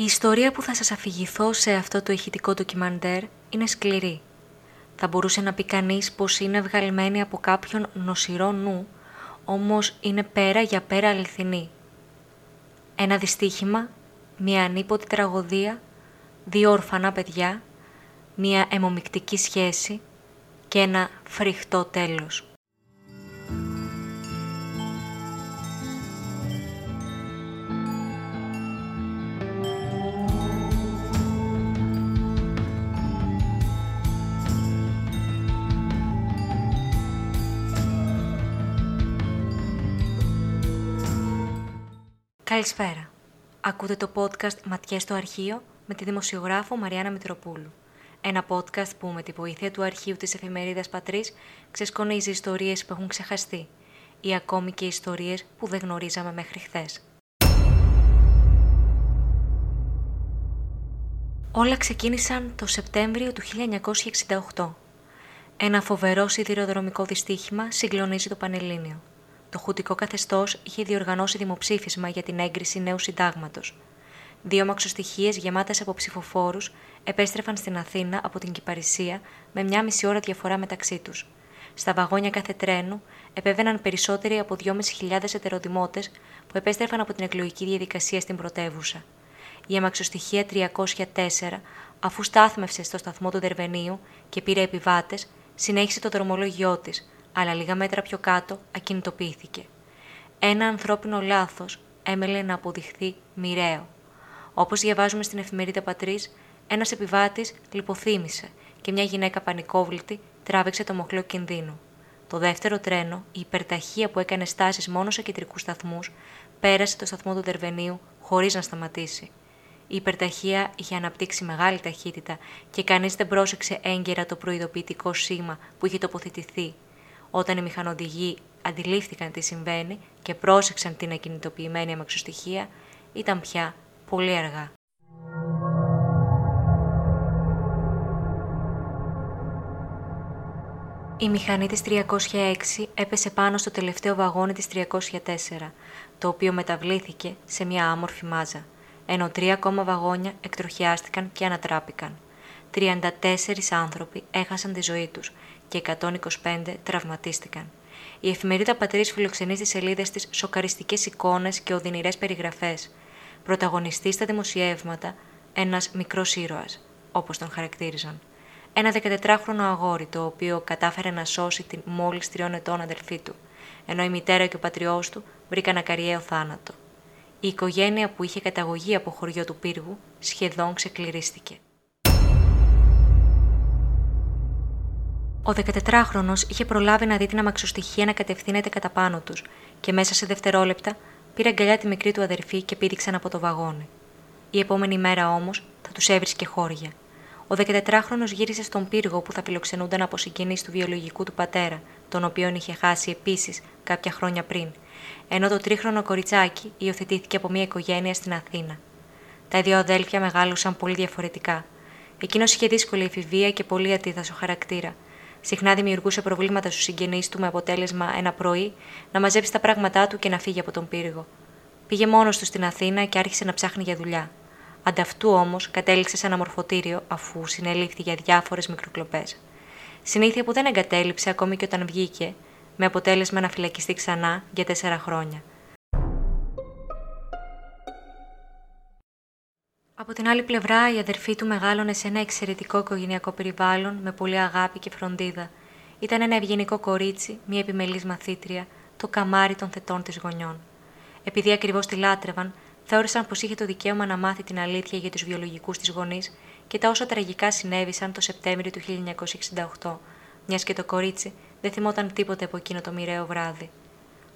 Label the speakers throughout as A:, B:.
A: Η ιστορία που θα σας αφηγηθώ σε αυτό το ηχητικό ντοκιμαντέρ είναι σκληρή. Θα μπορούσε να πει κανείς πως είναι βγαλμένη από κάποιον νοσηρό νου, όμως είναι πέρα για πέρα αληθινή. Ένα δυστύχημα, μια ανίποτη τραγωδία, δύο ορφανά παιδιά, μια αιμομικτική σχέση και ένα φρικτό τέλος. Καλησπέρα. Ακούτε το podcast «Ματιές στο αρχείο» με τη δημοσιογράφο Μαριάννα Μητροπούλου. Ένα podcast που με τη βοήθεια του αρχείου της εφημερίδας Πατρίς ξεσκονίζει ιστορίες που έχουν ξεχαστεί ή ακόμη και ιστορίες που δεν γνωρίζαμε μέχρι χθες. Όλα ξεκίνησαν το Σεπτέμβριο του 1968. Ένα φοβερό σιδηροδρομικό δυστύχημα συγκλονίζει το Πανελλήνιο το χουτικό καθεστώς είχε διοργανώσει δημοψήφισμα για την έγκριση νέου συντάγματος. Δύο μαξοστοιχίε γεμάτες από ψηφοφόρους επέστρεφαν στην Αθήνα από την Κυπαρισία με μια μισή ώρα διαφορά μεταξύ τους. Στα βαγόνια κάθε τρένου επέβαιναν περισσότεροι από 2.500 ετεροδημότες που επέστρεφαν από την εκλογική διαδικασία στην πρωτεύουσα. Η αμαξοστοιχεία 304, αφού στάθμευσε στο σταθμό του Δερβενίου και πήρε επιβάτες, συνέχισε το δρομολόγιό της, αλλά λίγα μέτρα πιο κάτω ακινητοποιήθηκε. Ένα ανθρώπινο λάθος έμελε να αποδειχθεί μοιραίο. Όπως διαβάζουμε στην εφημερίδα Πατρίς, ένας επιβάτης λιποθύμησε και μια γυναίκα πανικόβλητη τράβηξε το μοχλό κινδύνου. Το δεύτερο τρένο, η υπερταχεία που έκανε στάσεις μόνο σε κεντρικούς σταθμούς, πέρασε το σταθμό του Δερβενίου χωρίς να σταματήσει. Η υπερταχεία είχε αναπτύξει μεγάλη ταχύτητα και κανείς δεν πρόσεξε έγκαιρα το προειδοποιητικό σήμα που είχε τοποθετηθεί όταν οι μηχανοδηγοί αντιλήφθηκαν τι συμβαίνει και πρόσεξαν την ακινητοποιημένη αμαξοστοιχεία, ήταν πια πολύ αργά. Η μηχανή της 306 έπεσε πάνω στο τελευταίο βαγόνι της 304, το οποίο μεταβλήθηκε σε μια άμορφη μάζα, ενώ τρία ακόμα βαγόνια εκτροχιάστηκαν και ανατράπηκαν. 34 άνθρωποι έχασαν τη ζωή τους και 125 τραυματίστηκαν. Η εφημερίδα Πατρίς φιλοξενεί στις σελίδες της σοκαριστικές εικόνες και οδυνηρές περιγραφές. Πρωταγωνιστή στα δημοσιεύματα, ένας μικρός ήρωας, όπως τον χαρακτήριζαν. Ένα 14χρονο αγόρι, το οποίο κατάφερε να σώσει την μόλις τριών ετών αδελφή του, ενώ η μητέρα και ο πατριός του βρήκαν ακαριαίο θάνατο. Η οικογένεια που είχε καταγωγή από χωριό του πύργου σχεδόν ξεκληρίστηκε. Ο 14χρονο είχε προλάβει να δει την αμαξοστοιχεία να κατευθύνεται κατά πάνω τους και μέσα σε δευτερόλεπτα πήρε αγκαλιά τη μικρή του αδερφή και πήδηξαν από το βαγόνι. Η επόμενη μέρα όμως θα τους έβρισκε χώρια. Ο 14χρονο γύρισε στον πύργο που θα φιλοξενούνταν από συγγενείς του βιολογικού του πατέρα, τον οποίον είχε χάσει επίσης κάποια χρόνια πριν, ενώ το τρίχρονο κοριτσάκι υιοθετήθηκε από μια οικογένεια στην Αθήνα. Τα δύο αδέλφια μεγάλωσαν πολύ διαφορετικά. Εκείνος είχε δύσκολη εφηβεία και πολύ αντίθασο χαρακτήρα, Συχνά δημιουργούσε προβλήματα στους συγγενείς του με αποτέλεσμα ένα πρωί να μαζέψει τα πράγματά του και να φύγει από τον πύργο. Πήγε μόνος του στην Αθήνα και άρχισε να ψάχνει για δουλειά. Ανταυτού όμως κατέληξε σε ένα μορφωτήριο αφού συνελήφθη για διάφορες μικροκλοπές. Συνήθεια που δεν εγκατέλειψε ακόμη και όταν βγήκε, με αποτέλεσμα να φυλακιστεί ξανά για τέσσερα χρόνια. Από την άλλη πλευρά, η αδερφή του μεγάλωνε σε ένα εξαιρετικό οικογενειακό περιβάλλον με πολύ αγάπη και φροντίδα. Ήταν ένα ευγενικό κορίτσι, μια επιμελής μαθήτρια, το καμάρι των θετών της γονιών. Επειδή ακριβώς τη λάτρευαν, θεώρησαν πως είχε το δικαίωμα να μάθει την αλήθεια για τους βιολογικούς της γονείς και τα όσα τραγικά συνέβησαν το Σεπτέμβριο του 1968, μιας και το κορίτσι δεν θυμόταν τίποτε από εκείνο το μοιραίο βράδυ.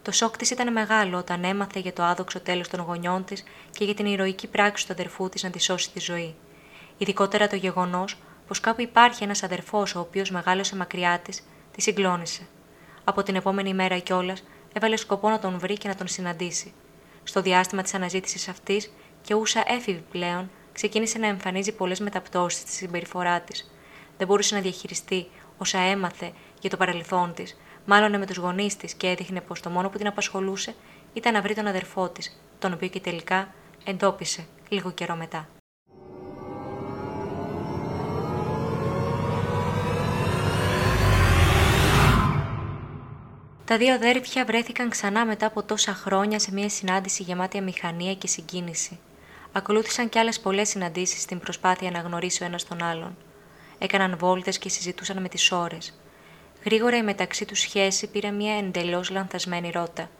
A: Το σοκ της ήταν μεγάλο όταν έμαθε για το άδοξο τέλος των γονιών της και για την ηρωική πράξη του αδερφού της να τη σώσει τη ζωή. Ειδικότερα το γεγονός πως κάπου υπάρχει ένας αδερφός ο οποίος μεγάλωσε μακριά της, τη συγκλώνησε. Από την επόμενη μέρα κιόλας έβαλε σκοπό να τον βρει και να τον συναντήσει. Στο διάστημα της αναζήτησης αυτής, και ούσα έφηβη πλέον, ξεκίνησε να εμφανίζει πολλές μεταπτώσεις στη συμπεριφορά της. Δεν μπορούσε να διαχειριστεί όσα έμαθε για το παρελθόν της, μάλλον με τους γονείς της και έδειχνε πως το μόνο που την απασχολούσε ήταν να βρει τον αδερφό της, τον οποίο και τελικά εντόπισε λίγο καιρό μετά. Τα δύο αδέρφια βρέθηκαν ξανά μετά από τόσα χρόνια σε μια συνάντηση γεμάτη αμηχανία και συγκίνηση. Ακολούθησαν και άλλες πολλές συναντήσεις στην προσπάθεια να γνωρίσει ο ένας τον άλλον. Έκαναν βόλτες και συζητούσαν με τις ώρες. Γρήγορα η μεταξύ τους σχέση πήρε μια εντελώς λανθασμένη ρότα.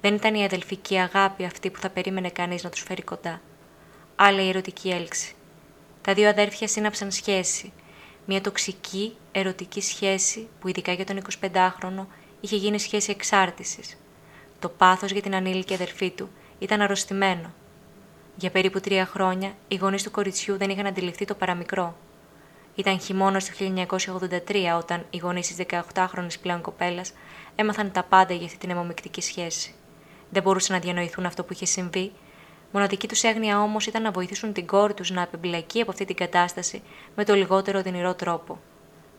A: Δεν ήταν η αδελφική αγάπη αυτή που θα περίμενε κανείς να τους φέρει κοντά. Άλλη η ερωτική έλξη. Τα δύο αδέρφια σύναψαν σχέση. Μια τοξική, ερωτική σχέση που ειδικά για τον 25χρονο είχε γίνει σχέση εξάρτησης. Το πάθος για την ανήλικη αδερφή του ήταν αρρωστημένο. Για περίπου τρία χρόνια, οι γονείς του κοριτσιού δεν είχαν αντιληφθεί το παραμικρό. Ήταν χειμώνας του 1983 όταν οι γονείς της 18χρονη πλέον κοπέλας έμαθαν τα πάντα για αυτή την αιμομικτική σχέση. Δεν μπορούσαν να διανοηθούν αυτό που είχε συμβεί. Μοναδική τους έγνοια όμως ήταν να βοηθήσουν την κόρη τους να απεμπλακεί από αυτή την κατάσταση με το λιγότερο οδυνηρό τρόπο.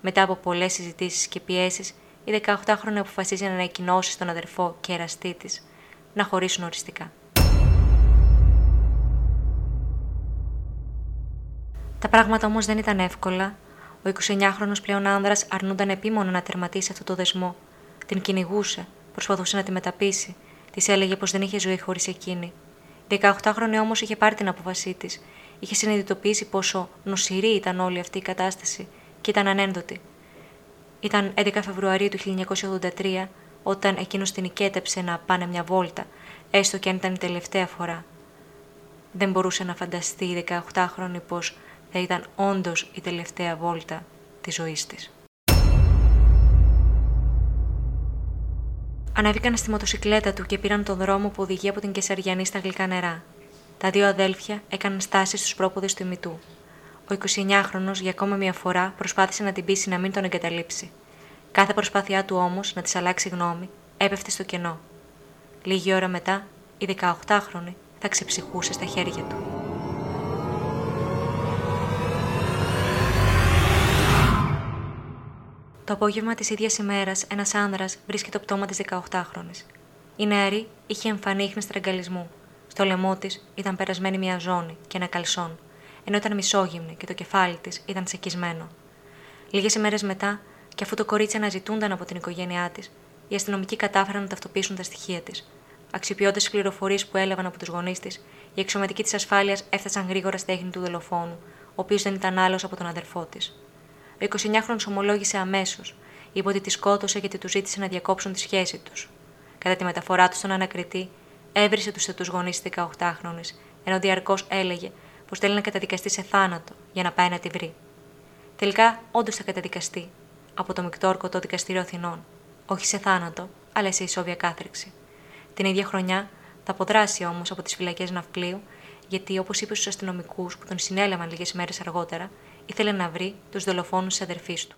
A: Μετά από πολλές συζητήσεις και πιέσεις, η 18χρονη αποφασίζει να ανακοινώσει στον αδερφό και εραστή της να χωρίσουν οριστικά. Τα πράγματα όμως δεν ήταν εύκολα. Ο 29χρονο πλέον άνδρας αρνούνταν επίμονα να τερματίσει αυτό το δεσμό. Την κυνηγούσε, προσπαθούσε να τη μεταπίσει, της έλεγε πως δεν είχε ζωή χωρίς εκείνη. Η 18χρονη όμως είχε πάρει την απόφασή της. Είχε συνειδητοποιήσει πόσο νοσηρή ήταν όλη αυτή η κατάσταση και ήταν ανένδοτη. Ήταν 11 Φεβρουαρίου του 1983 όταν εκείνος την οικέτεψε να πάνε μια βόλτα, έστω και αν ήταν η τελευταία φορά. Δεν μπορούσε να φανταστεί η 18χρονη πως θα ήταν όντως η τελευταία βόλτα της ζωής της. Ανέβηκαν στη μοτοσυκλέτα του και πήραν τον δρόμο που οδηγεί από την Κεσαριανή στα γλυκά νερά. Τα δύο αδέλφια έκαναν στάσεις στους πρόποδες του ημιτού. Ο 29χρονο για ακόμα μια φορά προσπάθησε να την πείσει να μην τον εγκαταλείψει. Κάθε προσπάθειά του όμως να της αλλάξει γνώμη έπεφτε στο κενό. Λίγη ώρα μετά, η 18χρονη θα ξεψυχούσε στα χέρια του. Το απόγευμα της ίδιας ημέρας, ένας άνδρας βρίσκει το πτώμα της 18χρονη. Η νεαρή είχε εμφανίχνε τραγκαλισμού. Στο λαιμό της ήταν περασμένη μια ζώνη και ένα καλσόν, ενώ ήταν μισόγυμνη και το κεφάλι της ήταν σεκισμένο. Λίγες ημέρες μετά, και αφού το κορίτσι αναζητούνταν από την οικογένειά της, οι αστυνομικοί κατάφεραν να ταυτοποιήσουν τα στοιχεία της. Αξιοποιώντας τις πληροφορίες που έλαβαν από τους γονείς της, οι εξωματικοί της ασφάλειας έφτασαν γρήγορα στη τέχνη του δολοφόνου, ο οποίος δεν ήταν άλλος από τον αδερφό της. Ο 29χρονο ομολόγησε αμέσως. Είπε ότι τη σκότωσε γιατί του ζήτησε να διακόψουν τη σχέση τους. Κατά τη μεταφορά του στον ανακριτή, έβρισε τους θετού γονείς τη 18χρονη, ενώ διαρκώς έλεγε πως θέλει να καταδικαστεί σε θάνατο για να πάει να τη βρει. Τελικά, όντως θα καταδικαστεί από το Μικτόρκο Δικαστήριο Αθηνών, όχι σε θάνατο, αλλά σε ισόβια κάθριξη. Την ίδια χρονιά θα αποδράσει όμως από τις φυλακές Ναυπλίου, γιατί όπως είπε στους αστυνομικούς που τον συνέλαβαν λίγες μέρες αργότερα, ήθελε να βρει τους δολοφόνους της αδερφής του.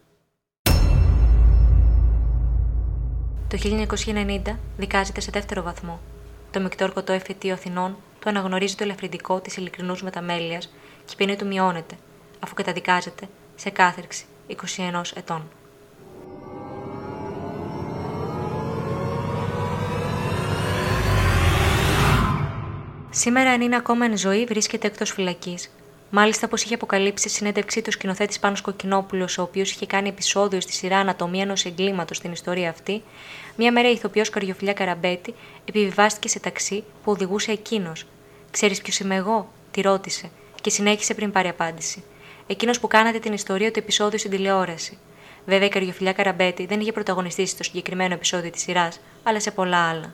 A: Το 1990 δικάζεται σε δεύτερο βαθμό. Το Μικτόρκο το εφετείο Αθηνών του αναγνωρίζει το ελαφρυντικό της ειλικρινούς μεταμέλειας και η ποινή του μειώνεται, αφού καταδικάζεται σε κάθερξη 21 ετών. Σήμερα, αν είναι ακόμα εν ζωή, βρίσκεται εκτός φυλακής. Μάλιστα, όπως είχε αποκαλύψει στη συνέντευξή του σκηνοθέτης Πάνος Κοκκινόπουλος, ο οποίος είχε κάνει επεισόδιο στη σειρά Ανατομία ενός εγκλήματος στην ιστορία αυτή, μία μέρα η ηθοποιός Καριοφιλιά Καραμπέτη επιβιβάστηκε σε ταξί που οδηγούσε εκείνος. Ξέρεις ποιος είμαι εγώ, τη ρώτησε και συνέχισε πριν πάρει απάντηση. Εκείνος που κάνατε την ιστορία του επεισόδιου στην τηλεόραση. Βέβαια, η Καριοφιλιά Καραμπέτη δεν είχε πρωταγωνιστήσει στο συγκεκριμένο επεισόδιο της σειράς, αλλά σε πολλά άλλα.